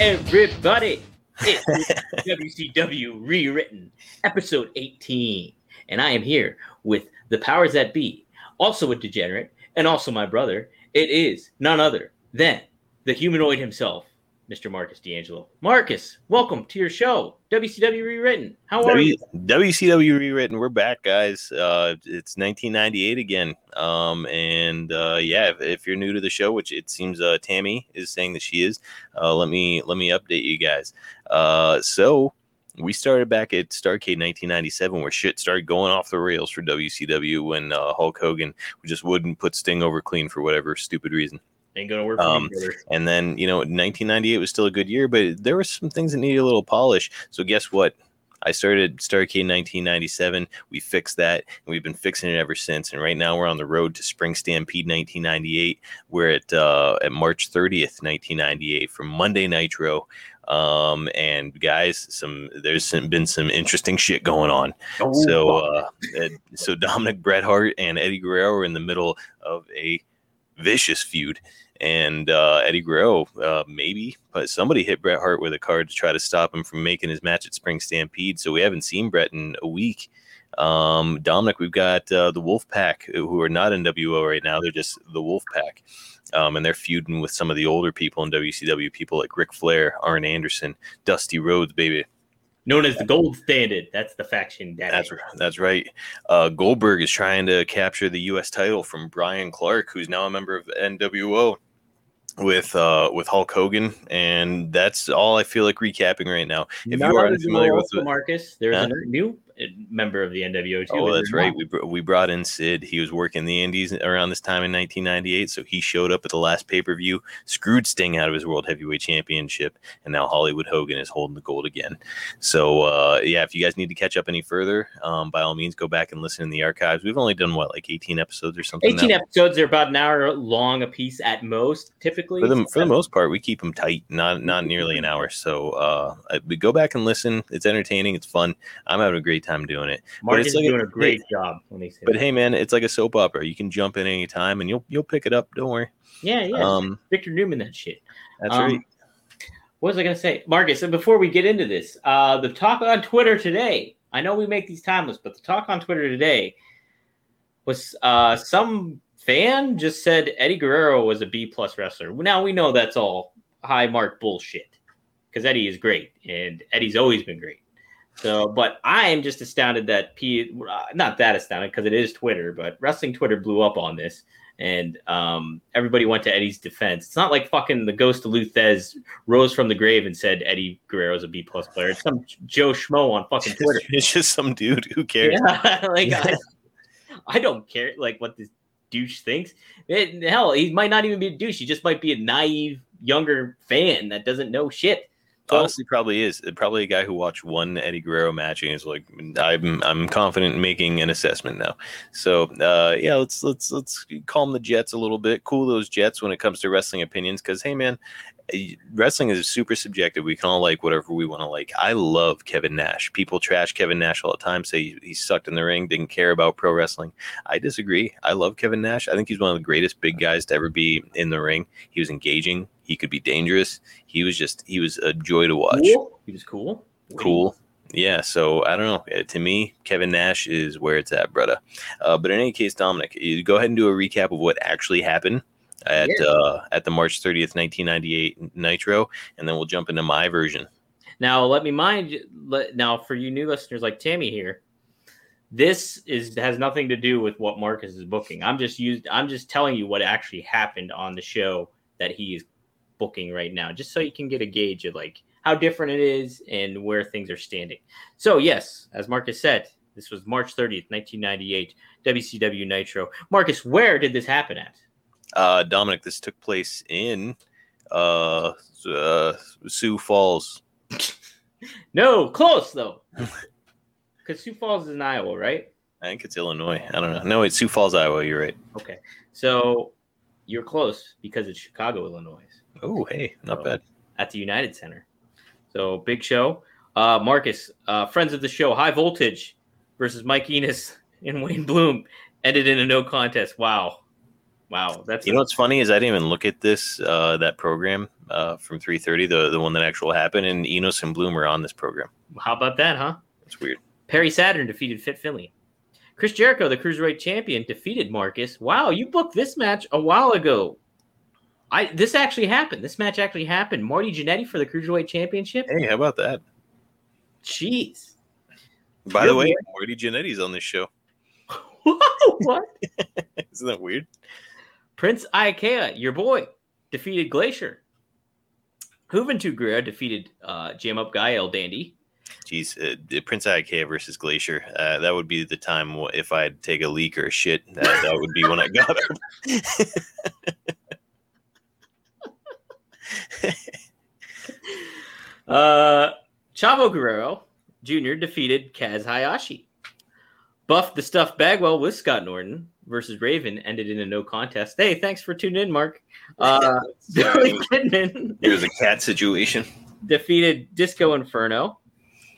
everybody. It's WCW Rewritten, episode 18. And I am here with the powers that be, also a degenerate, and also my brother. It is none other than the humanoid himself, Mr. Marcus D'Angelo. Marcus, welcome to your show, WCW Rewritten. How are W- you? WCW rewritten. We're back, guys. Uh, it's 1998 again. Um, and uh, yeah, if, if you're new to the show, which it seems uh, Tammy is saying that she is, uh, let me let me update you guys. Uh, so we started back at Starcade 1997, where shit started going off the rails for WCW when uh, Hulk Hogan just wouldn't put Sting over clean for whatever stupid reason. Ain't gonna work for Um. And then, you know, 1998 was still a good year, but there were some things that needed a little polish. So guess what? I started Starcade 1997. We fixed that, and we've been fixing it ever since. And right now, we're on the road to Spring Stampede 1998. We're at uh, at March 30th, 1998, from Monday Nitro. Um, and guys, some there's some, been some interesting shit going on. Oh, So, uh, so Dominic Bret Hart and Eddie Guerrero are in the middle of a vicious feud, and uh, Eddie Guerrero uh, maybe, but somebody hit Bret Hart with a card to try to stop him from making his match at Spring Stampede. So we haven't seen Bret in a week. Um, Dominic, we've got uh, the Wolf Pack who are not in WO right now; they're just the Wolf Pack. Um, and they're feuding with some of the older people in WCW, people like Ric Flair, Arn Anderson, Dusty Rhodes, baby. Known as the Gold Standard. That's the faction. Daddy. That's right. that's right. Uh, Goldberg is trying to capture the U.S. title from Bryan Clark, who's now a member of NWO with uh, with Hulk Hogan, and that's all I feel like recapping right now. If None you are other unfamiliar with the- Marcus, there's Huh? a new member of the NWO too. Oh, that's right. We, we brought in Sid. He was working the Indies around this time in 1998, so he showed up at the last pay per view, screwed Sting out of his World Heavyweight Championship, and now Hollywood Hogan is holding the gold again. So, uh, yeah, if you guys need to catch up any further, um, by all means, go back and listen in the archives. We've only done what, like 18 episodes or something. 18 now? episodes are about an hour long a piece at most, typically. for the for the most part, we keep them tight, not not nearly an hour. So uh, I- we go back and listen. It's entertaining. It's fun. I'm having a great time doing it. It's is like doing a great job when they say But that. hey, man, it's like a soap opera. You can jump in any time, and you'll you'll pick it up. Don't worry. yeah, yeah, Um, Victor Newman, that shit. that's Um, right. What was I going to say, Marcus? And before we get into this, uh, the talk on Twitter today. I know we make these timeless, but the talk on Twitter today was uh, some fan just said Eddie Guerrero was a B plus wrestler. Now we know that's all high mark bullshit because Eddie is great and Eddie's always been great. So, but I am just astounded that P, uh, not that astounded because it is Twitter, but wrestling Twitter blew up on this and um, everybody went to Eddie's defense. It's not like fucking the ghost of Lou Thesz rose from the grave and said Eddie Guerrero's a B plus player. It's some Joe Schmo on fucking Twitter. It's just some dude who cares. Yeah, like I, I don't care like what this douche thinks. It, hell, he might not even be a douche. He just might be a naive younger fan that doesn't know shit. Honestly, probably is. Probably a guy who watched one Eddie Guerrero match and is like, I'm I'm confident in making an assessment now. So uh, yeah, let's let's let's calm the jets a little bit, cool those jets when it comes to wrestling opinions. Because hey, man, eh, wrestling is super subjective. We can all like whatever we want to like. I love Kevin Nash. People trash Kevin Nash all the time, say he, he sucked in the ring, didn't care about pro wrestling. I disagree. I love Kevin Nash. I think he's one of the greatest big guys to ever be in the ring. He was engaging. He could be dangerous. He was just he was a joy to watch. cool. He was cool. Cool. Yeah, so I don't know. Uh, To me, Kevin Nash is where it's at, brother. Uh, but in any case, Dominic, you go ahead and do a recap of what actually happened at Yeah. uh, at the March 30th, 1998 Nitro, and then we'll jump into my version. Now, let me mind. Let, now, for you new listeners like Tammy here, this is has nothing to do with what Marcus is booking. I'm just used. I'm just telling you what actually happened on the show that he is booking right now, just so you can get a gauge of like how different it is and where things are standing. So, yes, as Marcus said, this was March 30th, 1998, WCW Nitro. Marcus, where did this happen at? Uh, Dominic, this took place in uh, uh, Sioux Falls. No, close though, because Sioux Falls is in Iowa, right? I think it's Illinois. I don't know. No, it's Sioux Falls, Iowa. You're right. Okay, so you're close because it's Chicago, Illinois, Oh, hey, not Oh. bad. at the United Center. So big show. Uh, Marcus, uh, friends of the show, High Voltage versus Mike Enos and Wayne Bloom ended in a no contest. Wow, Wow, that's You know what's funny is I didn't even look at this uh, that program uh, from 3:30, the the one that actually happened, and Enos and Bloom are on this program. how about that, huh? It's weird. Perry Saturn defeated Fit Finlay. Chris Jericho, the cruiserweight champion, defeated Marcus. Wow, you booked this match a while ago. I this actually happened. This match actually happened. Marty Jannetty for the cruiserweight championship. Hey, how about that? Jeez. By the Good way, Marty Jannetty's on this show. what? Isn't that weird? Prince Iaukea, your boy, defeated Glacier. Juventud Guerrera defeated uh, Jam Up Guy El Dandy. Jeez, uh, Prince Iaukea versus Glacier. Uh, that would be the time if I'd take a leak or a shit. That, that would be when I got up. Uh, Chavo Guerrero Jr. defeated Kaz Hayashi. Buff the Stuff Bagwell with Scott Norton versus Raven ended in a no contest. Hey, thanks for tuning in, Mark. Uh, Billy Kidman There's a cat situation. defeated Disco Inferno.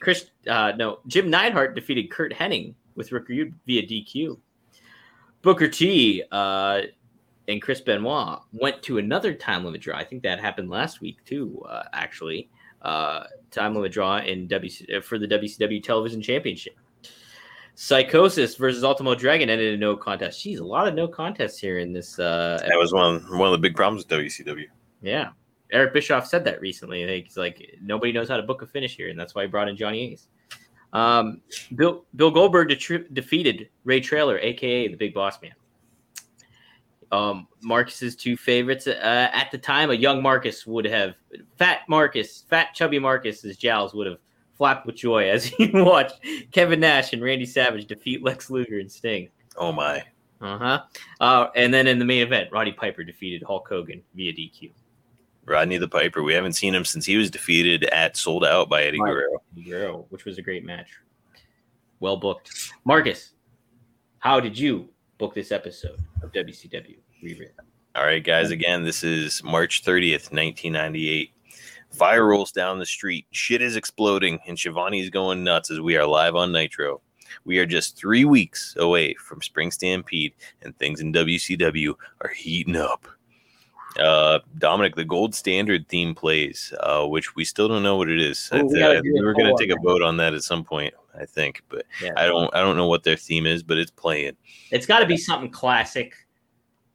Chris, uh, no, Jim Neidhart defeated Curt Hennig with Rick via DQ. Booker T uh, and Chris Benoit went to another time limit draw. I think that happened last week too, uh, actually. Uh, time limit draw in WC, uh, for the WCW Television Championship. Psicosis versus Ultimo Dragon ended in no contest. Jeez, a lot of no contests here in this. Uh, That was one one of the big problems with WCW. yeah. Eric Bischoff said that recently. He's like, nobody knows how to book a finish here, and that's why he brought in Johnny Ace. Um, Bill Bill Goldberg defeated Ray Traylor, aka the Big Boss Man. Um, Marcus's two favorites uh, at the time, a young Marcus would have fat Marcus, fat chubby Marcus's jowls would have flapped with joy as he watched Kevin Nash and Randy Savage defeat Lex Luger and Sting. Oh my! Uh-huh. Uh And then in the main event, Roddy Piper defeated Hulk Hogan via DQ. Rodney the Piper. We haven't seen him since he was defeated at Souled Out by Eddie Guerrero. Guerrero, which was a great match. Well booked. Marcus, how did you book this episode of WCW Rewritten? All right, guys. Again, this is March 30th, 1998. Fire rolls down the street. Shit is exploding, and Schiavone is going nuts as we are live on Nitro. We are just three weeks away from Spring Stampede, and things in WCW are heating up. Uh, Dominic, the gold standard theme plays, uh, which we still don't know what it is. I Ooh, we th- gotta I do think a we're gonna take a vote on that at some point, I think, but Yeah. I don't, I don't know what their theme is, but it's playing It's got to be something classic,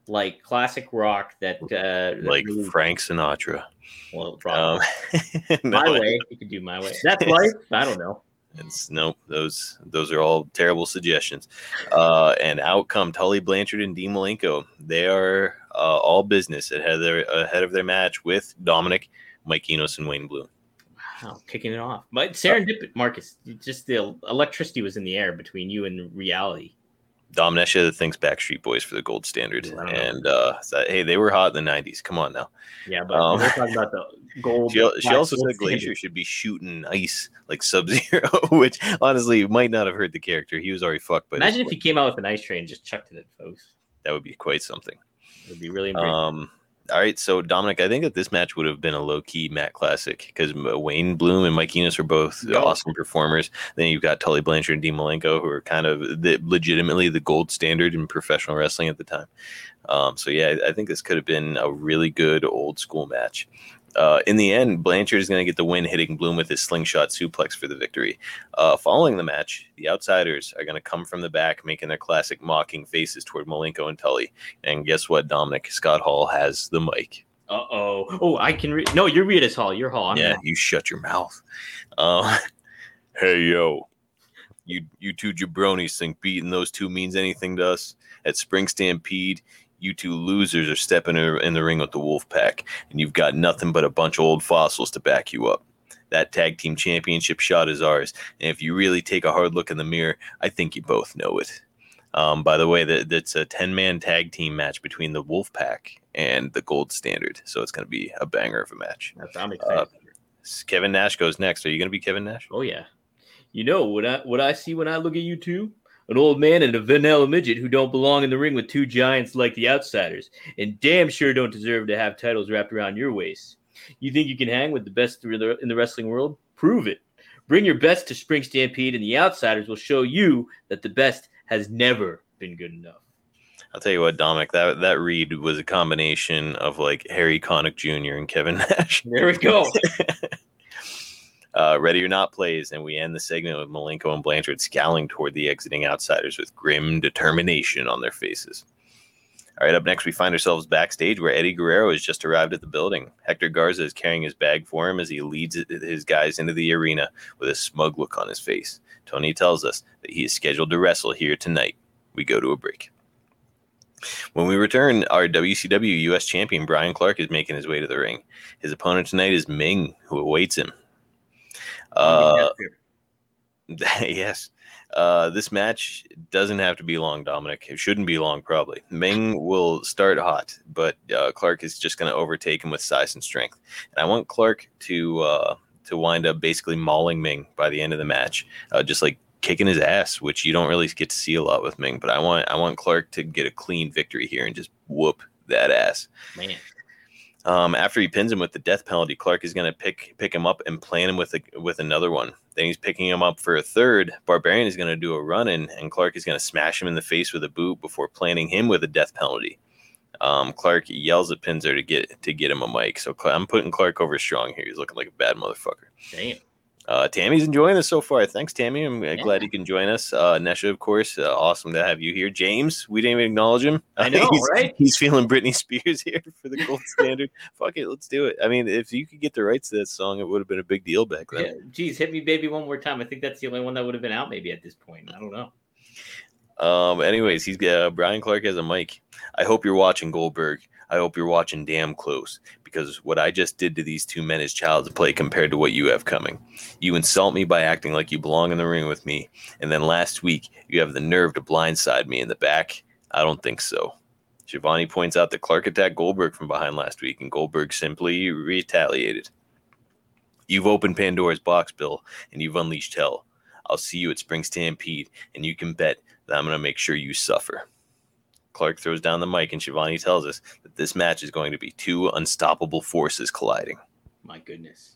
like classic rock that, uh, that like really- Frank Sinatra. well. Um, my way. You could do my way. That's life. I don't know. It's nope. Those those are all terrible suggestions. Uh, and out come Tully Blanchard and Dean Malenko. They are uh, all business ahead of their ahead of their match with Dominic, Mike Enos, and Wayne Bloom. Wow, kicking it off. But serendipity, Marcus. Just the electricity was in the air between you and reality. Dom Nesha thinks Backstreet Boys for the gold standard, Wow. and uh, so, hey, they were hot in the '90s. Come on now. Yeah, but Um, we're talking about the gold. She, she also said Glacier standard. should be shooting ice like Sub Zero, which honestly might not have hurt the character. He was already fucked. But Imagine if he came out with an ice train and just chucked it at folks. that would be quite something. It would be really embarrassing. Um, all right, so Dominic, I think that this match would have been a low key Matt Classic because Wayne Bloom and Mike Enos are both Yeah. awesome performers. Then you've got Tully Blanchard and Dean Malenko, who are kind of the, legitimately the gold standard in professional wrestling at the time. Um, so yeah, I I think this could have been a really good old school match. Uh, in the end, Blanchard is going to get the win, hitting Bloom with his slingshot suplex for the victory. Uh, following the match, the Outsiders are going to come from the back, making their classic mocking faces toward Malenko and Tully. And guess what, Dominic? Scott Hall has the mic. Uh oh. Oh, I can read. No, you're Rita's Hall. Your Hall. I'm yeah, not. you shut your mouth. Uh, hey, yo. You, you two jabronis think beating those two means anything to us? At Spring Stampede, you two losers are stepping in in the ring with the Wolf Pack, and you've got nothing but a bunch of old fossils to back you up. That tag team championship shot is ours, and if you really take a hard look in the mirror, I think you both know it. Um, by the way, that that's a ten man tag team match between the Wolf Pack and the Gold Standard, so it's going to be a banger of a match. I'm excited. Uh, Kevin Nash goes next. Are you going to be Kevin Nash? oh yeah. You know what I what I see when I look at you two? An old man and a vanilla midget who don't belong in the ring with two giants like the outsiders, and damn sure don't deserve to have titles wrapped around your waist. You think you can hang with the best in the in the wrestling world? Prove it. Bring your best to Spring Stampede, and the outsiders will show you that the best has never been good enough. I'll tell you what, Dominic, that that read was a combination of like Harry Connick Jr. and Kevin Nash. There we go. uh, Ready or Not plays, and we end the segment with Malenko and Blanchard scowling toward the exiting outsiders with grim determination on their faces. All right, up next, we find ourselves backstage where Eddie Guerrero has just arrived at the building. Hector Garza is carrying his bag for him as he leads his guys into the arena with a smug look on his face. Tony tells us that he is scheduled to wrestle here tonight. We go to a break. When we return, our WCW US champion Bryan Clark is making his way to the ring. His opponent tonight is Ming, who awaits him. Uh, yes. Uh, this match doesn't have to be long, Dominic. It shouldn't be long, probably. Ming will start hot, but uh, Clark is just going to overtake him with size and strength. And I want Clark to uh, to wind up basically mauling Ming by the end of the match, uh, just like kicking his ass, which you don't really get to see a lot with Ming. But I want I want Clark to get a clean victory here and just whoop that ass. Man. Um, after he pins him with the death penalty, Clark is going to pick pick him up and plan him with a, with another one. Then he's picking him up for a third. Barbarian is going to do a run in, and Clark is going to smash him in the face with a boot before planting him with a death penalty. Um, Clark yells at Penzer to get to get him a mic. So I'm putting Clark over strong here. He's looking like a bad motherfucker. Damn. Uh, Tammy's enjoying this so far. Thanks, Tammy. I'm yeah. glad you can join us. Uh, Nesha, of course, uh, awesome to have you here. James, we didn't even acknowledge him. I know, he's, right? He's feeling Britney Spears here for the gold standard. Fuck it, let's do it. I mean, if you could get the rights to that song, it would have been a big deal back then. Yeah, geez, hit me, baby, one more time. I think that's the only one that would have been out maybe at this point. I don't know. Um. Anyways, he's uh, Bryan Clark has a mic. I hope you're watching Goldberg. I hope you're watching damn close because what I just did to these two men is child's play compared to what you have coming. You insult me by acting like you belong in the ring with me, and then last week you have the nerve to blindside me in the back. I don't think so. Schiavone points out that Clark attacked Goldberg from behind last week, and Goldberg simply retaliated. You've opened Pandora's box, Bill, and you've unleashed hell. I'll see you at Spring Stampede, and you can bet that I'm going to make sure you suffer. Clark throws down the mic, and Schiavone tells us that this match is going to be two unstoppable forces colliding. My goodness.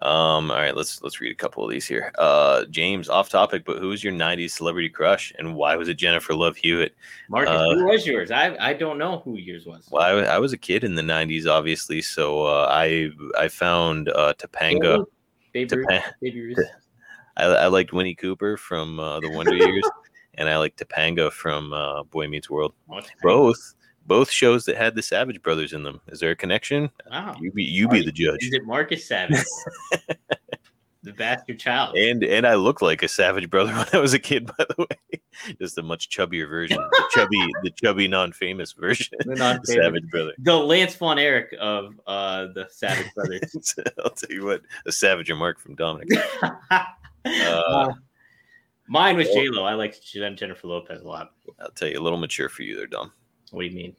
Um, all right, let's let's read a couple of these here. Uh, James, off topic, but who was your '90s celebrity crush, and why was it Jennifer Love Hewitt? Marcus, uh, who was yours? I I don't know who yours was. Well, I, I was a kid in the '90s, obviously, so uh, I I found uh, Topanga. Baby, Topa- Baby Ruth. I, I liked Winnie Cooper from uh, the Wonder Years and I like Topanga from uh, Boy Meets World. Both both shows that had the Savage brothers in them. Is there a connection? Wow. You be you be the judge. Is it Marcus Savage? the bastard child. And and I look like a Savage brother when I was a kid, by the way. Just a much chubbier version, the chubby, the chubby, non-famous version. The non-famous. Savage brother, the Lance Von Erich of uh, the Savage brothers. I'll tell you what, a Savage Mark from Dominic. uh, Mine was J Lo. I like Jennifer Lopez a lot. I'll tell you, a little mature for you there, Dom. What do you mean?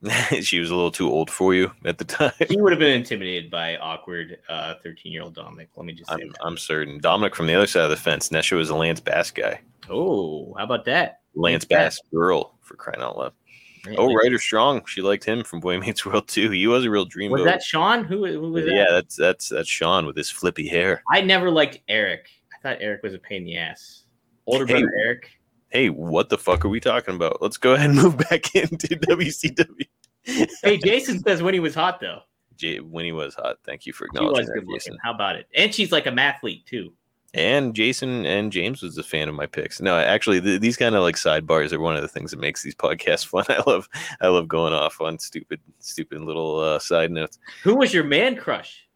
she was a little too old for you at the time. He would have been intimidated by awkward thirteen-year-old uh, Dominic. Let me just say I'm, I'm, certain. Dominic from the other side of the fence. Nesha was a Lance Bass guy. Oh, how about that? Lance, Lance Bass, Bass girl for crying out loud. Man, oh, Ryder Strong. She liked him from Boy Meets World too. He was a real dream. Was that Sean? Who, who was that? Yeah, that's that's that's Sean with his flippy hair. I never liked Eric. I thought Eric was a pain in the ass. Older hey, brother Eric. Hey, what the fuck are we talking about? Let's go ahead and move back into WCW. hey, Jason says when he was hot though. Jay, when he was hot. Thank you for acknowledging that, Jason. How about it? And she's like a mathlete too. And Jason and James was a fan of my picks. No, actually, th- these kind of like sidebars are one of the things that makes these podcasts fun. I love, I love going off on stupid, stupid little uh, side notes. Who was your man crush?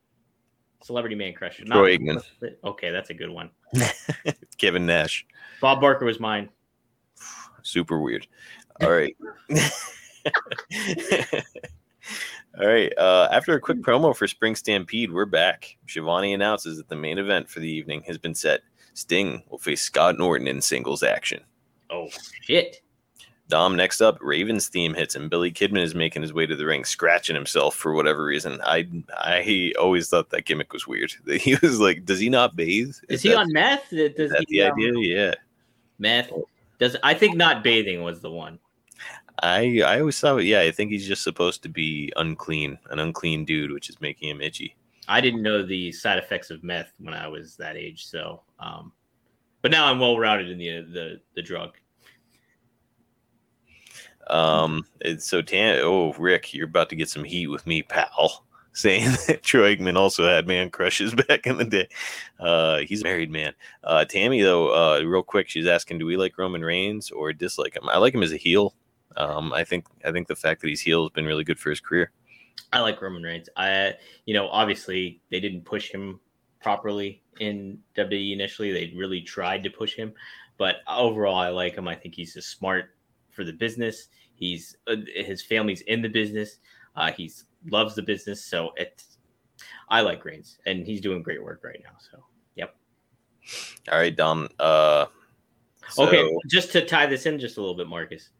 Celebrity man crush. Troy Aikman. Okay, that's a good one. Kevin Nash. Bob Barker was mine. Super weird. All right. All right. Uh, after a quick promo for Spring Stampede, we're back. Schiavone announces that the main event for the evening has been set. Sting will face Scott Norton in singles action. Oh, shit. Dom, next up, Ravens theme hits, and Billy Kidman is making his way to the ring, scratching himself for whatever reason. I I always thought that gimmick was weird. He was like, does he not bathe? Is, is he on meth? Does that he, the um, idea? Yeah. Meth. Does I think not bathing was the one. I I always thought, yeah, I think he's just supposed to be unclean, an unclean dude, which is making him itchy. I didn't know the side effects of meth when I was that age, so um, but now I'm well routed in the the the drug. Um, it's so Tan. Oh, Rick, you're about to get some heat with me, pal. Saying that Troy Aikman also had man crushes back in the day. Uh, he's a married man. Uh, Tammy, though, uh, real quick, she's asking, do we like Roman Reigns or dislike him? I like him as a heel. Um, I think I think the fact that he's heel has been really good for his career. I like Roman Reigns. I, you know, obviously they didn't push him properly in WWE initially. They really tried to push him, but overall, I like him. I think he's a smart for the business. He's uh, his family's in the business. Uh, he's loves the business, so it's. I like Reigns, and he's doing great work right now. So, yep. All right, Dom. Uh, so... Okay, just to tie this in just a little bit, Marcus.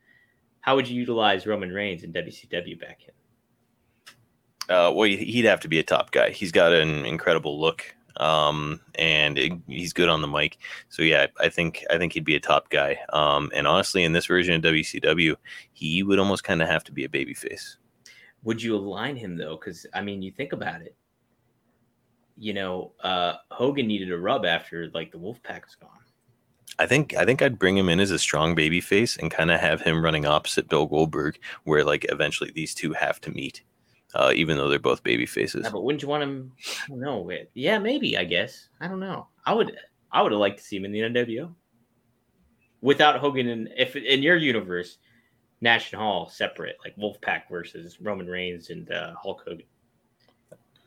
How would you utilize Roman Reigns in WCW back in? Uh, well, he'd have to be a top guy. He's got an incredible look, um, and it, he's good on the mic. So yeah, I think I think he'd be a top guy. Um, and honestly, in this version of WCW, he would almost kind of have to be a babyface. Would you align him though? Because I mean, you think about it. You know, uh, Hogan needed a rub after like the Wolfpack was gone. I think I think I'd bring him in as a strong baby face and kind of have him running opposite Bill Goldberg, where like eventually these two have to meet, uh, even though they're both baby faces. Yeah, but wouldn't you want him? I don't know. Yeah, maybe. I guess I don't know. I would. I would have liked to see him in the NWO without Hogan. And if in your universe, Nash and Hall separate, like Wolfpack versus Roman Reigns and uh, Hulk Hogan.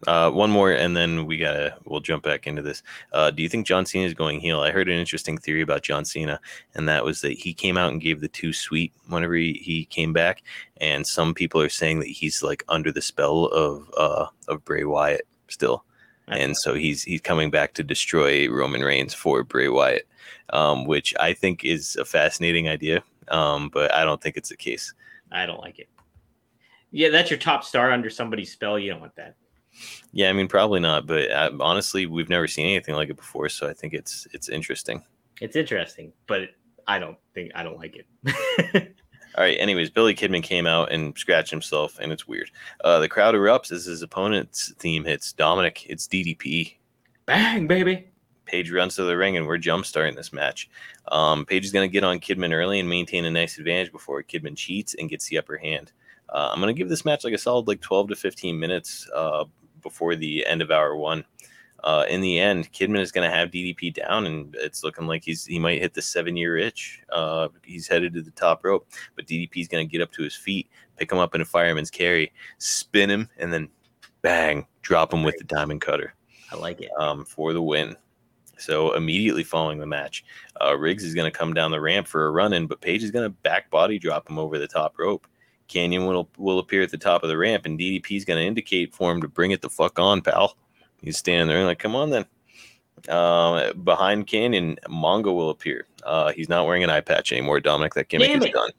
Uh, one more, and then we gotta we'll jump back into this. Uh, do you think John Cena is going heel? I heard an interesting theory about John Cena, and that was that he came out and gave the two sweet whenever he, he came back, and some people are saying that he's like under the spell of uh, of Bray Wyatt still, and so he's he's coming back to destroy Roman Reigns for Bray Wyatt, um, which I think is a fascinating idea, um, but I don't think it's the case. I don't like it. Yeah, that's your top star under somebody's spell. You don't want that. Yeah, I mean, probably not, but uh, honestly, we've never seen anything like it before, so I think it's it's interesting. It's interesting, but I don't think I don't like it. All right. Anyways, Billy Kidman came out and scratched himself, and it's weird. Uh, the crowd erupts as his opponent's theme hits. Dominic, it's DDP. Bang, baby. Page runs to the ring, and we're jump starting this match. Um, Page is going to get on Kidman early and maintain a nice advantage before Kidman cheats and gets the upper hand. Uh, I'm going to give this match like a solid like 12 to 15 minutes. Uh, before the end of hour one. Uh, in the end, Kidman is going to have DDP down, and it's looking like he's he might hit the seven year itch. Uh, he's headed to the top rope, but DDP is going to get up to his feet, pick him up in a fireman's carry, spin him, and then bang, drop him with the diamond cutter. I like it um, for the win. So immediately following the match, uh, Riggs is going to come down the ramp for a run in, but Page is going to back body drop him over the top rope. Kanyon will will appear at the top of the ramp, and DDP is going to indicate for him to bring it the fuck on, pal. He's standing there like, come on then. Uh, behind Kanyon, Mongo will appear. Uh, he's not wearing an eye patch anymore, Dominic. That gimmick Damn is it. done.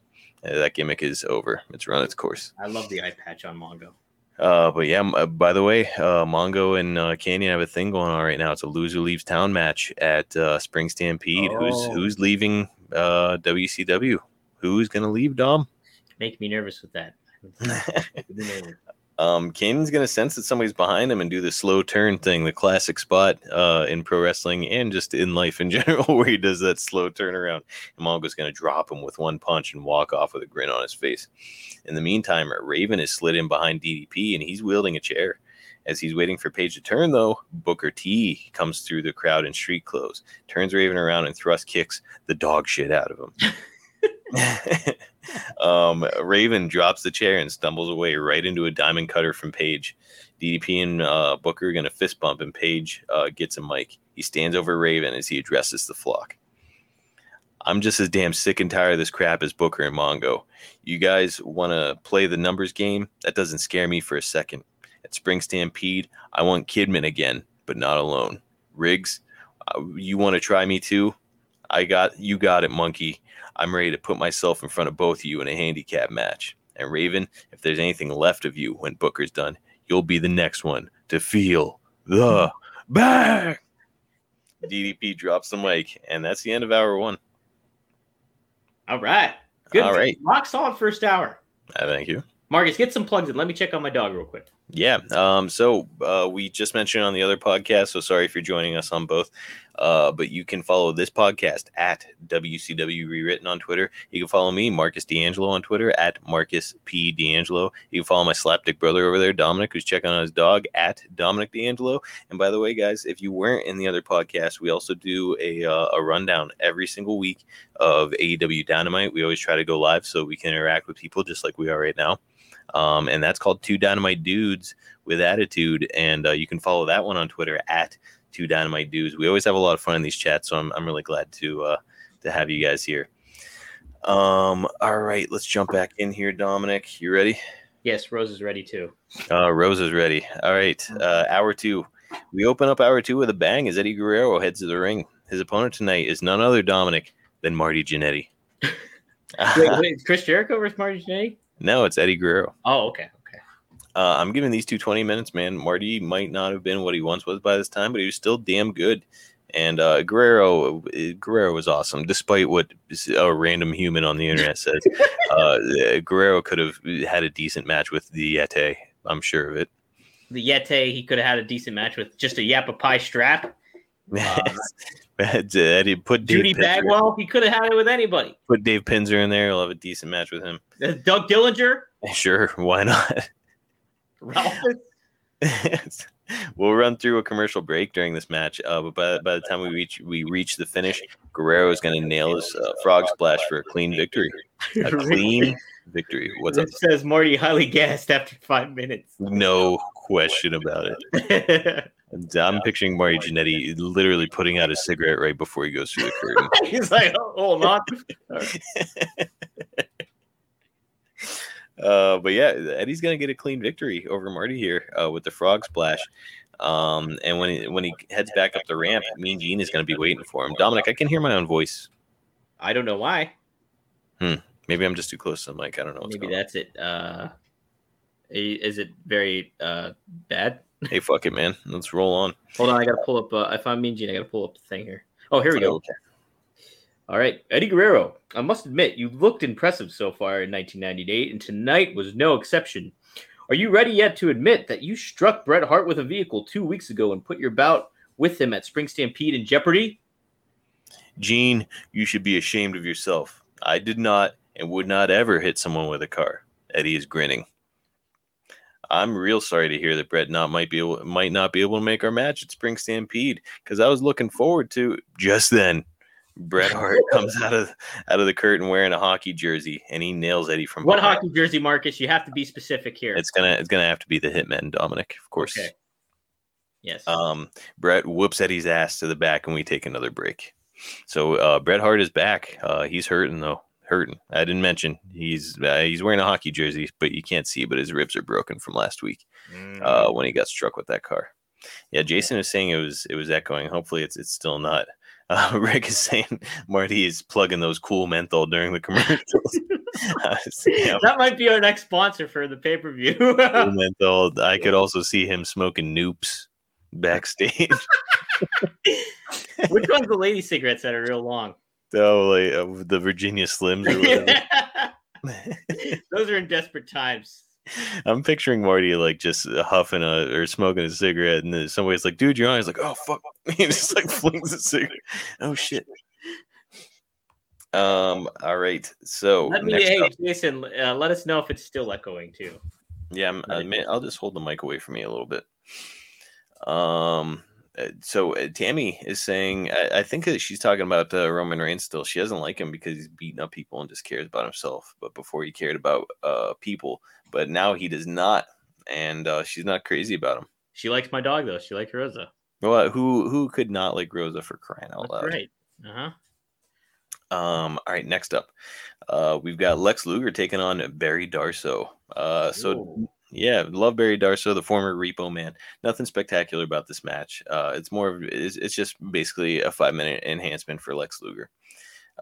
Uh, that gimmick is over. It's run its course. I love the eye patch on Mongo. Uh, but yeah, uh, by the way, uh, Mongo and uh, Kanyon have a thing going on right now. It's a loser leaves town match at uh, Spring Stampede. Oh. Who's who's leaving uh, WCW? Who's gonna leave, Dom? Make me nervous with that. um, Kanyon's gonna sense that somebody's behind him and do the slow turn thing, the classic spot uh, in pro wrestling and just in life in general, where he does that slow turnaround. And Mongo's gonna drop him with one punch and walk off with a grin on his face. In the meantime, Raven is slid in behind DDP and he's wielding a chair. As he's waiting for Page to turn, though, Booker T comes through the crowd in street clothes, turns Raven around and thrust kicks the dog shit out of him. um, Raven drops the chair and stumbles away right into a diamond cutter from Page. DDP and uh, Booker are going to fist bump, and Page uh, gets a mic. He stands over Raven as he addresses the flock. I'm just as damn sick and tired of this crap as Booker and Mongo. You guys want to play the numbers game? That doesn't scare me for a second. At Spring Stampede, I want Kidman again, but not alone. Riggs, uh, you want to try me too? I got you got it, monkey. I'm ready to put myself in front of both of you in a handicap match. And Raven, if there's anything left of you when Booker's done, you'll be the next one to feel the bang. DDP drops the mic, and that's the end of hour one. All right. Good. All right. Rock solid first hour. Uh, thank you. Marcus, get some plugs in. Let me check on my dog real quick. Yeah. Um, so uh, we just mentioned on the other podcast. So sorry if you're joining us on both. Uh, but you can follow this podcast at WCW Rewritten on Twitter. You can follow me, Marcus D'Angelo, on Twitter at Marcus P. D'Angelo. You can follow my slapdick brother over there, Dominic, who's checking on his dog at Dominic D'Angelo. And by the way, guys, if you weren't in the other podcast, we also do a, uh, a rundown every single week of AEW Dynamite. We always try to go live so we can interact with people just like we are right now. Um, and that's called Two Dynamite Dudes with Attitude. And uh, you can follow that one on Twitter at Two Dynamite Dudes. We always have a lot of fun in these chats, so I'm, I'm really glad to uh, to have you guys here. Um, all right, let's jump back in here, Dominic. You ready? Yes, Rose is ready too. Uh, Rose is ready. All right, uh, hour two. We open up hour two with a bang as Eddie Guerrero heads to the ring. His opponent tonight is none other Dominic than Marty Jannetty. wait, wait, Chris Jericho versus Marty Jannetty? No, it's Eddie Guerrero. Oh, okay, okay. Uh, I'm giving these two 20 minutes, man. Marty might not have been what he once was by this time, but he was still damn good. And uh, Guerrero, Guerrero was awesome, despite what a random human on the internet says. uh, Guerrero could have had a decent match with the Yeti. I'm sure of it. The Yeti, he could have had a decent match with just a Yappapi strap. Uh, Eddie put Judy Dave Penzer- Bagwell, he could have had it with anybody. Put Dave Penzer in there. He'll have a decent match with him. Uh, Doug Dillinger, Sure, why not? We'll run through a commercial break during this match, uh, but by, by the time we reach we reach the finish, Guerrero is going to nail his uh, frog splash for a clean victory. A clean victory. What's up? Says Marty highly gassed after five minutes. No question about it. And I'm picturing Mario Jannetty literally putting out a cigarette right before he goes through the curtain. He's like, oh, hold on. Uh, but yeah, Eddie's gonna get a clean victory over Marty here uh, with the frog splash. Um, and when he, when he heads back up the ramp, Mean Gene is gonna be waiting for him. Dominic, I can hear my own voice. I don't know why. Hmm. Maybe I'm just too close to the mic. I don't know. What's Maybe that's it. Uh, is it very uh, bad? Hey, fuck it, man. Let's roll on. Hold on, I gotta pull up. Uh, if I'm Mean Gene, I gotta pull up the thing here. Oh, here we go. Okay. All right, Eddie Guerrero. I must admit, you looked impressive so far in 1998, and tonight was no exception. Are you ready yet to admit that you struck Bret Hart with a vehicle two weeks ago and put your bout with him at Spring Stampede in jeopardy? Gene, you should be ashamed of yourself. I did not and would not ever hit someone with a car. Eddie is grinning. I'm real sorry to hear that Brett not might be able might not be able to make our match at Spring Stampede because I was looking forward to just then. Bret Hart comes out of out of the curtain wearing a hockey jersey and he nails Eddie from What hockey jersey, Marcus? You have to be specific here. It's gonna it's gonna have to be the Hitman Dominic, of course. Okay. Yes. Um, Brett whoops Eddie's ass to the back, and we take another break. So uh, Bret Hart is back. Uh, he's hurting though, hurting. I didn't mention he's uh, he's wearing a hockey jersey, but you can't see. But his ribs are broken from last week Mm. uh, when he got struck with that car. Yeah, Jason is saying it was it was echoing. Hopefully, it's it's still not. Uh, Rick is saying Marty is plugging those cool menthol during the commercials. Uh, yeah, that might be our next sponsor for the pay per view. cool menthol. I could also see him smoking noops backstage. Which one's the lady cigarettes that are real long? Oh, like uh, the Virginia Slims. Or whatever. Those are in desperate times. I'm picturing Marty like just huffing a or smoking a cigarette, and then somebody's like, "Dude, you're on." He's like, "Oh fuck!" He just like flings a cigarette. Oh shit. Um. All right. So Let me, hey, up- Jason, uh, let us know if it's still echoing too. yeah, I'm, I'll just hold the mic away from me a little bit. Um. Uh, So uh, Tammy is saying, I, I think that she's talking about uh, Roman Reigns still. She doesn't like him because he's beating up people and just cares about himself. But before he cared about uh people, but now he does not, and uh, she's not crazy about him. She likes my dog though. She likes Rosa. Well, who who could not like Rosa for crying out That's loud? right. Uh huh. Um, all right, next up, uh, we've got Lex Luger taking on Barry Darsow. Uh, so yeah, love Barry Darsow, the former Repo Man. Nothing spectacular about this match. Uh, it's more of it's, it's just basically a five minute enhancement for Lex Luger.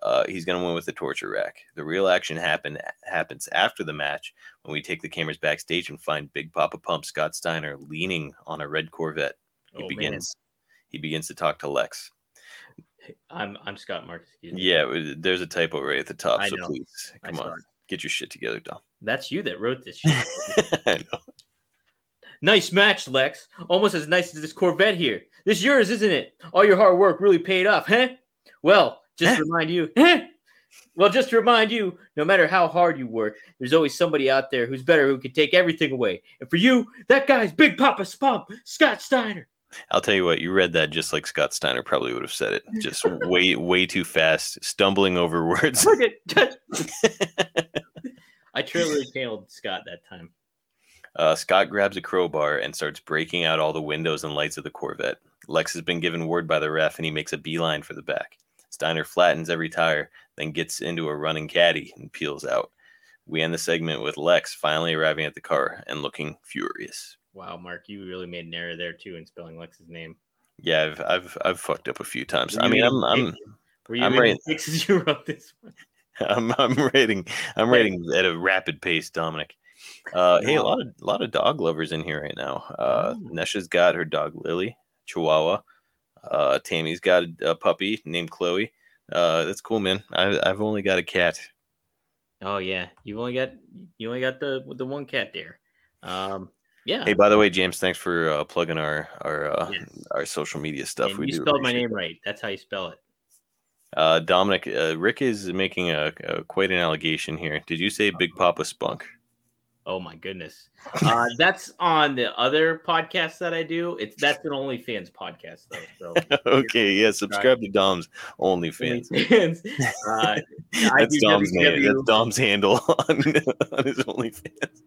Uh, he's gonna win with the torture rack. The real action happen happens after the match when we take the cameras backstage and find Big Papa Pump Scott Steiner leaning on a red Corvette. He Oh, man. begins he begins to talk to Lex. I'm I'm Scott Marcus. Yeah, there's a typo right at the top. I so know. please, come on. Get your shit together, Dom. That's you that wrote this. Shit. I know. Nice match, Lex. Almost as nice as this Corvette here. This yours, isn't it? All your hard work really paid off, huh? Well, just to remind you? Well, just to remind you, no matter how hard you work, there's always somebody out there who's better who can take everything away. And for you, that guy's Big Papa Spump, Scott Steiner. I'll tell you what, you read that just like Scott Steiner probably would have said it. Just way, way too fast, stumbling over words. Look at I truly tailed Scott that time. Uh, Scott grabs a crowbar and starts breaking out all the windows and lights of the Corvette. Lex has been given word by the ref and he makes a beeline for the back. Steiner flattens every tire, then gets into a running caddy and peels out. We end the segment with Lex finally arriving at the car and looking furious. Wow, Mark, you really made an error there too in spelling Lex's name. Yeah, I've I've I've fucked up a few times. I mean, I'm I'm were you I'm reading right. six as you wrote this one? I'm I'm rating I'm rating at a rapid pace, Dominic. Uh, hey, a lot of a lot of dog lovers in here right now. Uh, Oh. Nesha's got her dog Lily, Chihuahua. Uh, Tammy's got a, a puppy named Chloe. Uh, that's cool, man. I, I've only got a cat. Oh yeah, you only got you only got the the one cat there. Um, yeah. Hey, by the way, James, thanks for uh, plugging our our uh, Yes. our social media stuff. And we you spelled my name right. That's how you spell it. Uh, Dominic, uh, Rick is making a, a quite an allegation here. Did you say Big Papa Spunk? Oh my goodness. Uh, that's on the other podcast that I do. It's that's an OnlyFans podcast though. So okay, yeah. Subscribe to Dom's OnlyFans. OnlyFans. Uh, That's Dom's name. That's Dom's handle on, on his OnlyFans.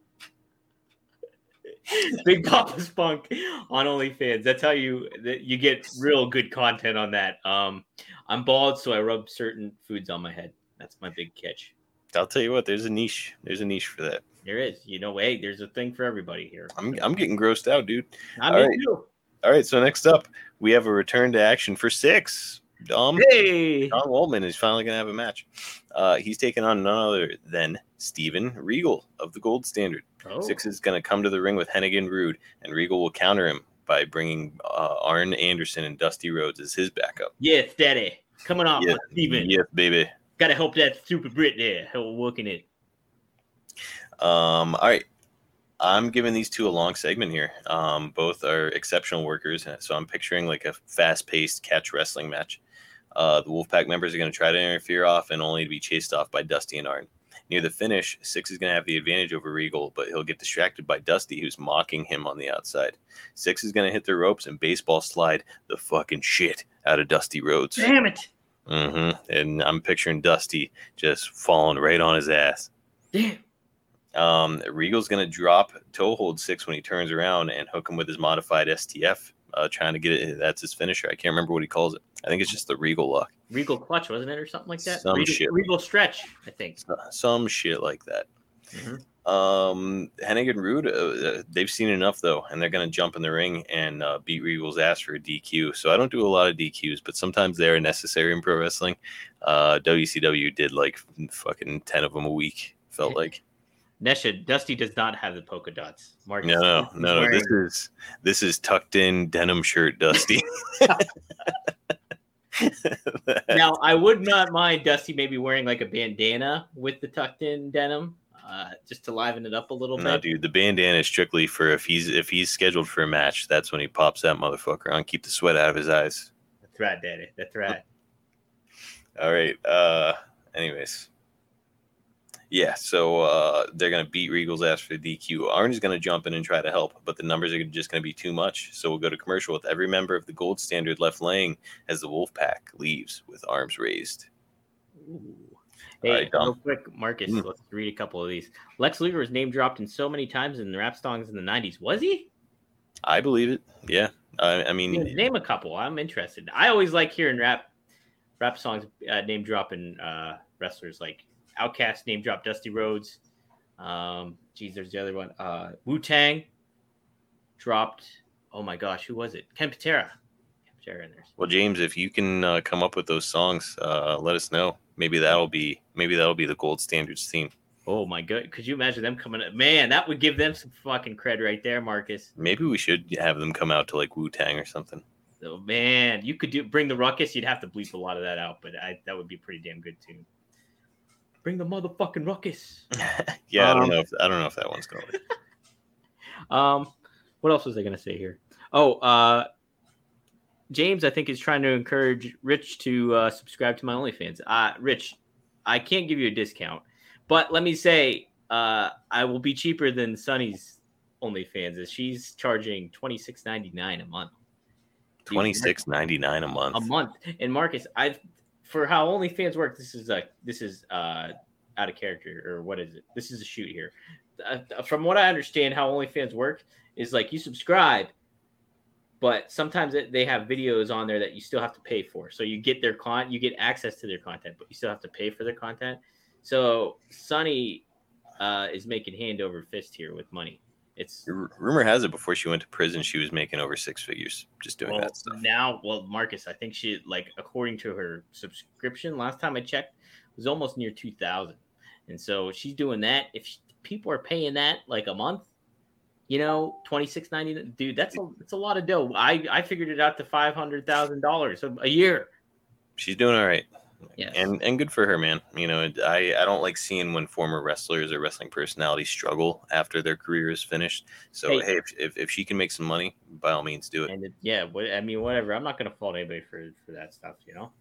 Big Papa Spunk on OnlyFans. That's how you that you get real good content on that. Um, I'm bald, so I rub certain foods on my head. That's my big catch. I'll tell you what. There's a niche. There's a niche for that. There is, you know, hey, there's a thing for everybody here. I'm I'm getting grossed out, dude. I'm all right. too. All right. So next up, we have a return to action for Syxx. Dom Hey, Don Waltman is finally going to have a match. Uh, he's taking on none other than Steven Regal of the Gold Standard. Syxx is going to come to the ring with Hennig and Rude, and Regal will counter him by bringing uh, Arn Anderson and Dusty Rhodes as his backup. Yes, Daddy, Coming off, Yeah, yeah, Steven. Yes, baby. Gotta help that stupid Brit there. Help working it. Um, all right. I'm giving these two a long segment here. Um, both are exceptional workers, so I'm picturing like a fast-paced catch wrestling match. Uh, the Wolfpack members are going to try to interfere off and only to be chased off by Dusty and Arn. Near the finish, Syxx is going to have the advantage over Regal, but he'll get distracted by Dusty, who's mocking him on the outside. Syxx is going to hit the ropes and baseball slide the fucking shit out of Dusty Rhodes. Damn it. Mm-hmm. And I'm picturing Dusty just falling right on his ass. Damn. Um, Regal's going to drop toe hold Syxx when he turns around and hook him with his modified STF, uh, trying to get it. That's his finisher. I can't remember what he calls it. I think it's just the Regal lock, Regal clutch, wasn't it, or something like that? Some Regal, shit. Regal stretch, I think. some shit like that. Mhm. Um, Hennig and Rude, uh, uh, they've seen enough though, and they're going to jump in the ring and uh, beat Regal's ass for a DQ. So I don't do a lot of DQs, but sometimes they are necessary in pro wrestling. Uh, WCW did like fucking ten of them a week. Felt like. Nesha, Dusty does not have the polka dots. Mark, No, no, no. This is this is tucked in denim shirt, Dusty. now I would not mind Dusty maybe wearing like a bandana with the tucked in denim, uh, just to liven it up a little bit. no, bit. dude, the bandana is strictly for if he's if he's scheduled for a match. That's when he pops that motherfucker on. Keep the sweat out of his eyes. That's right, Daddy. That's right. All right. Uh, anyways, yeah. So uh, they're gonna beat Regal's ass for the DQ. Arn is gonna jump in and try to help, but the numbers are just gonna be too much. So we'll go to commercial with every member of the Gold Standard left laying as the Wolf Pack leaves with arms raised. Ooh. Hey, right, real quick, Marcus, Mm. let's read a couple of these. Lex Luger was name dropped in so many times in the rap songs in the 90s. Was he? I believe it. Yeah. I, I mean, Yeah, Name a couple. I'm interested. I always like hearing rap rap songs uh, name dropping uh, wrestlers like OutKast name drop Dusty Rhodes. Um, geez, there's the other one. Uh, Wu Tang dropped. Oh my gosh, who was it? Ken Patera. Ken Patera in there. Well, James, if you can uh, come up with those songs, uh, let us know. Maybe that'll be maybe that'll be the gold standards theme. Oh my god, could you imagine them coming? up? Man, that would give them some fucking cred right there, Marcus. Maybe we should have them come out to like Wu Tang or something. Oh man, you could do bring the ruckus. You'd have to bleep a lot of that out, but I, that would be a pretty damn good tune. Bring the motherfucking ruckus. yeah, I Um, don't know if I don't know if that one's going. to Um, what else was I going to say here? Oh, uh, James, I think is trying to encourage Rich to uh, subscribe to my OnlyFans. Uh, Rich, I can't give you a discount, but let me say uh, I will be cheaper than Sunny's OnlyFans. As she's charging twenty six ninety nine a month. Twenty six ninety nine a month. A month. And Marcus, I for how OnlyFans work, this is a this is uh out of character or what is it? This is a shoot here. Uh, from what I understand, how OnlyFans work is like you subscribe, but sometimes it, they have videos on there that you still have to pay for. So you get their con, you get access to their content, but you still have to pay for their content. So Sunny uh, is making hand over fist here with money. It's rumor has it before she went to prison, she was making over six figures just doing well, that stuff. now. Well, Marcus, I think she like according to her subscription last time I checked was almost near two thousand, and so she's doing that. If she, people are paying that like a month, you know, twenty six ninety, dude, that's a that's a lot of dough. I I figured it out to five hundred thousand dollars a year. She's doing all right. Yeah, and and good for her, man. You know, I I don't like seeing when former wrestlers or wrestling personalities struggle after their career is finished. So hey, hey if, if, if she can make some money, by all means, do it. And it, yeah, what, I mean, whatever. I'm not gonna fault anybody for for that stuff, you know.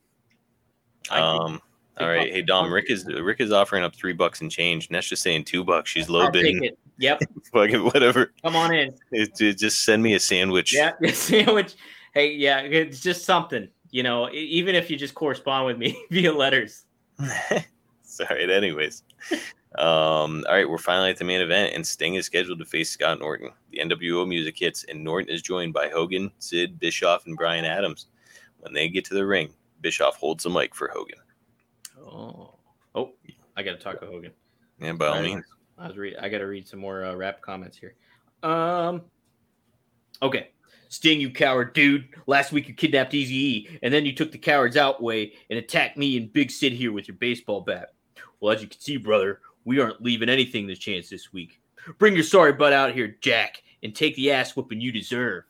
um. All right, hey Dom. Rick is Rick is offering up three bucks and change. Nesh just saying two bucks. She's low bidding. Yep. Fucking whatever. Come on in. It, it, just send me a sandwich. Yeah, a sandwich. Hey, yeah, it's just something. You know, even if you just correspond with me via letters. Sorry. Anyways, um, all right, we're finally at the main event, and Sting is scheduled to face Scott Norton. The NWO music hits, and Norton is joined by Hogan, Sid, Bischoff, and Brian Adams. When they get to the ring, Bischoff holds the mic for Hogan. Oh, oh, I got to talk to Hogan. Yeah, by all I, means. I was read. I got to read some more uh, rap comments here. Um. Okay. Sting, you coward dude. Last week you kidnapped Easy and then you took the coward's out way and attacked me and Big Sid here with your baseball bat. Well, as you can see, brother, we aren't leaving anything to chance this week. Bring your sorry butt out here, Jack, and take the ass whooping you deserve.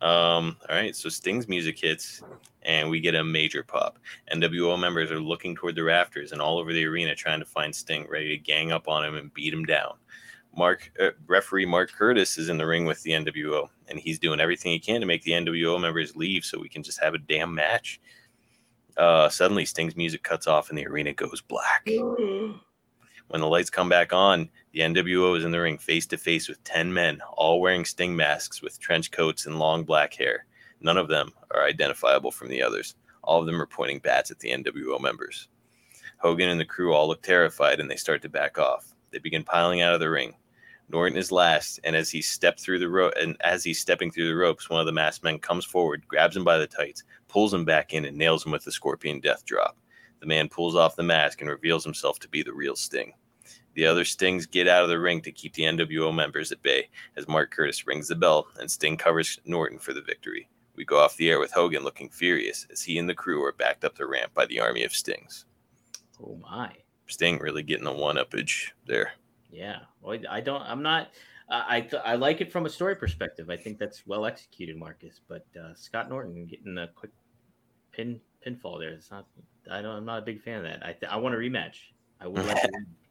Um, all right, so Sting's music hits, and we get a major pop. NWO members are looking toward the rafters and all over the arena trying to find Sting, ready to gang up on him and beat him down. Mark uh, referee Mark Curtis is in the ring with the NWO, and he's doing everything he can to make the NWO members leave so we can just have a damn match. Uh, suddenly, Sting's music cuts off and the arena goes black. when the lights come back on, the NWO is in the ring face to face with 10 men, all wearing Sting masks with trench coats and long black hair. None of them are identifiable from the others. All of them are pointing bats at the NWO members. Hogan and the crew all look terrified and they start to back off. They begin piling out of the ring. Norton is last, and as he stepped through the rope, and as he's stepping through the ropes, one of the masked men comes forward, grabs him by the tights, pulls him back in, and nails him with the scorpion death drop. The man pulls off the mask and reveals himself to be the real Sting. The other Stings get out of the ring to keep the NWO members at bay as Mark Curtis rings the bell and Sting covers Norton for the victory. We go off the air with Hogan looking furious as he and the crew are backed up the ramp by the army of Stings. Oh my. Sting really getting the one uppage there. Yeah. Well, I don't, I'm not, I, I like it from a story perspective. I think that's well executed, Marcus. But uh, Scott Norton getting a quick pin pinfall there. It's not, I don't, I'm not a big fan of that. I, th- I want a rematch. I would like to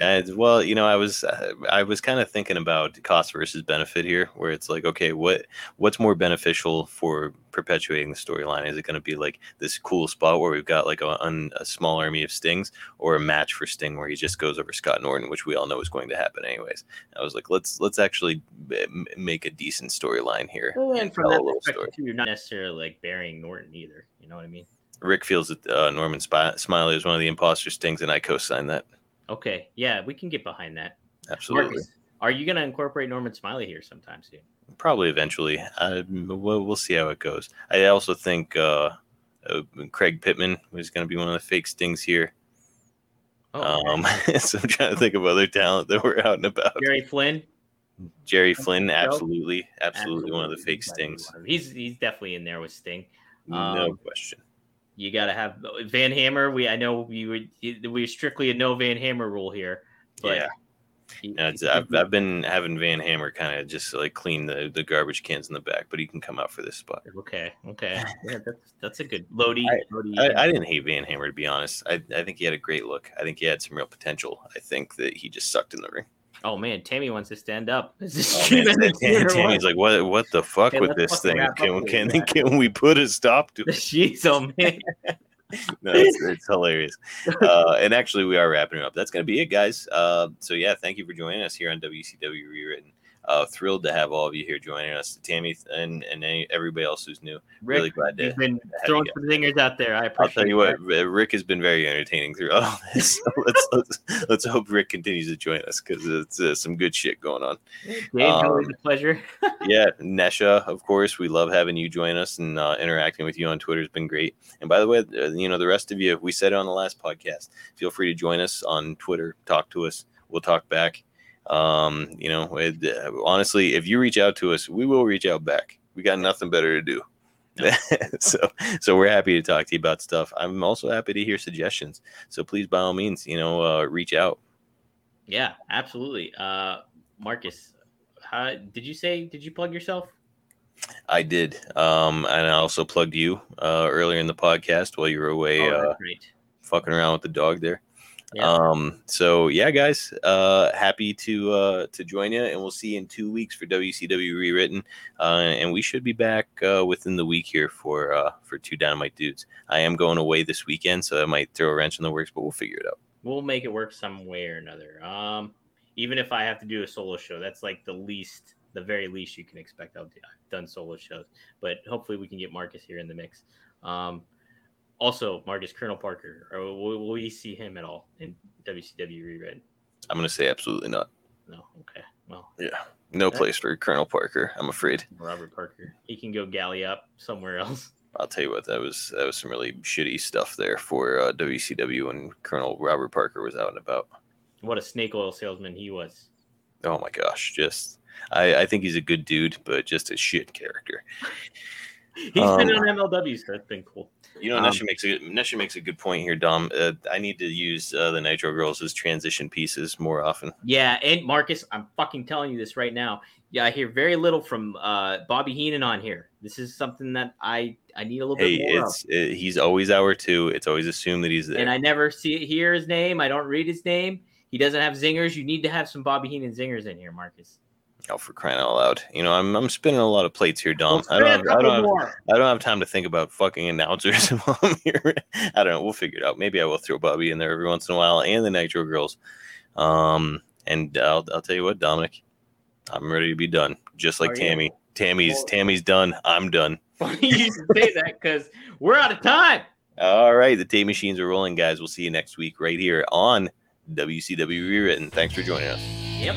uh, well, you know, I was uh, I was kind of thinking about cost versus benefit here, where it's like, okay, what what's more beneficial for perpetuating the storyline? Is it going to be like this cool spot where we've got like a, a, small army of Stings, or a match for Sting where he just goes over Scott Norton, which we all know is going to happen anyways? I was like, let's let's actually make a decent storyline here. Well, and, and from that perspective, you're not necessarily like burying Norton either. You know what I mean? Rick feels that uh, Norman Sp- Smiley is one of the imposter Stings, and I co-sign that. Okay, yeah, we can get behind that. Absolutely. Marcus, are you going to incorporate Norman Smiley here sometime soon? Probably eventually. Uh, we'll, we'll see how it goes. I also think uh, uh, Craig Pittman was going to be one of the fake stings here. Oh, um, so I'm trying to think of other talent that we're out and about. Jerry Flynn. Jerry Flynn, absolutely, absolutely, absolutely, one of the fake stings. He's he's definitely in there with Sting. Um, no question you got to have Van Hammer. We I know we were we strictly a no Van Hammer rule here, but yeah. He, I've, I've been having Van Hammer kind of just like clean the, the garbage cans in the back, but he can come out for this spot. Okay, okay, yeah, that's that's a good Lodi. I, Lodi, I, I, didn't hate Van Hammer to be honest. I, I think he had a great look. I think he had some real potential. I think that he just sucked in the ring. Oh man, Tammy wants to stand up. Oh, man, Tammy's like, what? What the fuck Hey, with this thing? up Can can can we put a stop to it? Jeez, oh man. no, it's, it's hilarious. Uh, and actually, we are wrapping it up. That's going to be it, guys. Uh, so, yeah, thank you for joining us here on WCW Rewritten. Uh, thrilled to have all of you here joining us, Tammy and and any, everybody else who's new. Rick, really glad to. you've been throwing you some zingers out there. I appreciate I'll tell you that. what, Rick has been very entertaining through all this. So let's, let's let's hope Rick continues to join us because it's uh, some good shit going on. Dave, always Um, a pleasure. yeah, Nesha, of course, we love having you join us and uh, interacting with you on Twitter has been great. And by the way, uh, you know the rest of you, we said it on the last podcast. Feel free to join us on Twitter, talk to us. We'll talk back. Um, you know, it, uh, honestly, if you reach out to us, we will reach out back. We got nothing better to do. so, so we're happy to talk to you about stuff. I'm also happy to hear suggestions. So please, by all means, you know, uh, reach out. Yeah, absolutely. Uh, Marcus, how, did you say? Did you plug yourself? I did, um, and I also plugged you uh, earlier in the podcast while you were away. oh, uh, fucking around with the dog there. Yeah. Um, so yeah, guys, uh, happy to uh, to join you, and we'll see you in two weeks for WCW Rewritten, uh, and we should be back uh, within the week here for uh, for two Dynamite dudes. I am going away this weekend, so I might throw a wrench in the works, but we'll figure it out. We'll make it work some way or another. Um, even if I have to do a solo show, that's like the least, the very least you can expect. I've done solo shows, but hopefully we can get Marcus here in the mix. Um, also, Marcus Colonel Parker, or will, will we see him at all in WCW Reread? I'm gonna say absolutely not. No. Okay. Well, Yeah, no place for Colonel Parker. I'm afraid. Robert Parker, he can go galley up somewhere else. I'll tell you what, that was that was some really shitty stuff there for uh, WCW when Colonel Robert Parker was out and about. What a snake oil salesman he was. Oh my gosh, just I, I think he's a good dude, but just a shit character. He's been Um, on MLW, so that's been cool. You know, Um, makes a Nesha makes a good point here, Dom. Uh, I need to use uh, the Nitro Girls as transition pieces more often. Yeah, and Marcus, I'm fucking telling you this right now. Yeah, I hear very little from uh, Bobby Heenan on here. This is something that I I need a little Hey, bit more of. it's uh he's always our two. It's always assumed that he's there. And I never see hear his name. I don't read his name. He doesn't have zingers. You need to have some Bobby Heenan zingers in here, Marcus. Oh, for crying out loud! You know, I'm I'm spinning a lot of plates here, Dom. Well, I don't have, I don't have, more. I don't have time to think about fucking announcers while I'm here. I don't know. We'll figure it out. Maybe I will throw Bobby in there every once in a while and the Nitro Girls. Um, and I'll I'll tell you what, Dominic, I'm ready to be done. Just like Are you? Tammy. Tammy's Well- Tammy's done. I'm done. Funny you should say that because we're out of time. All right, the tape machines are rolling, guys. We'll see you next week right here on WCW Rewritten. Thanks for joining us. Yep.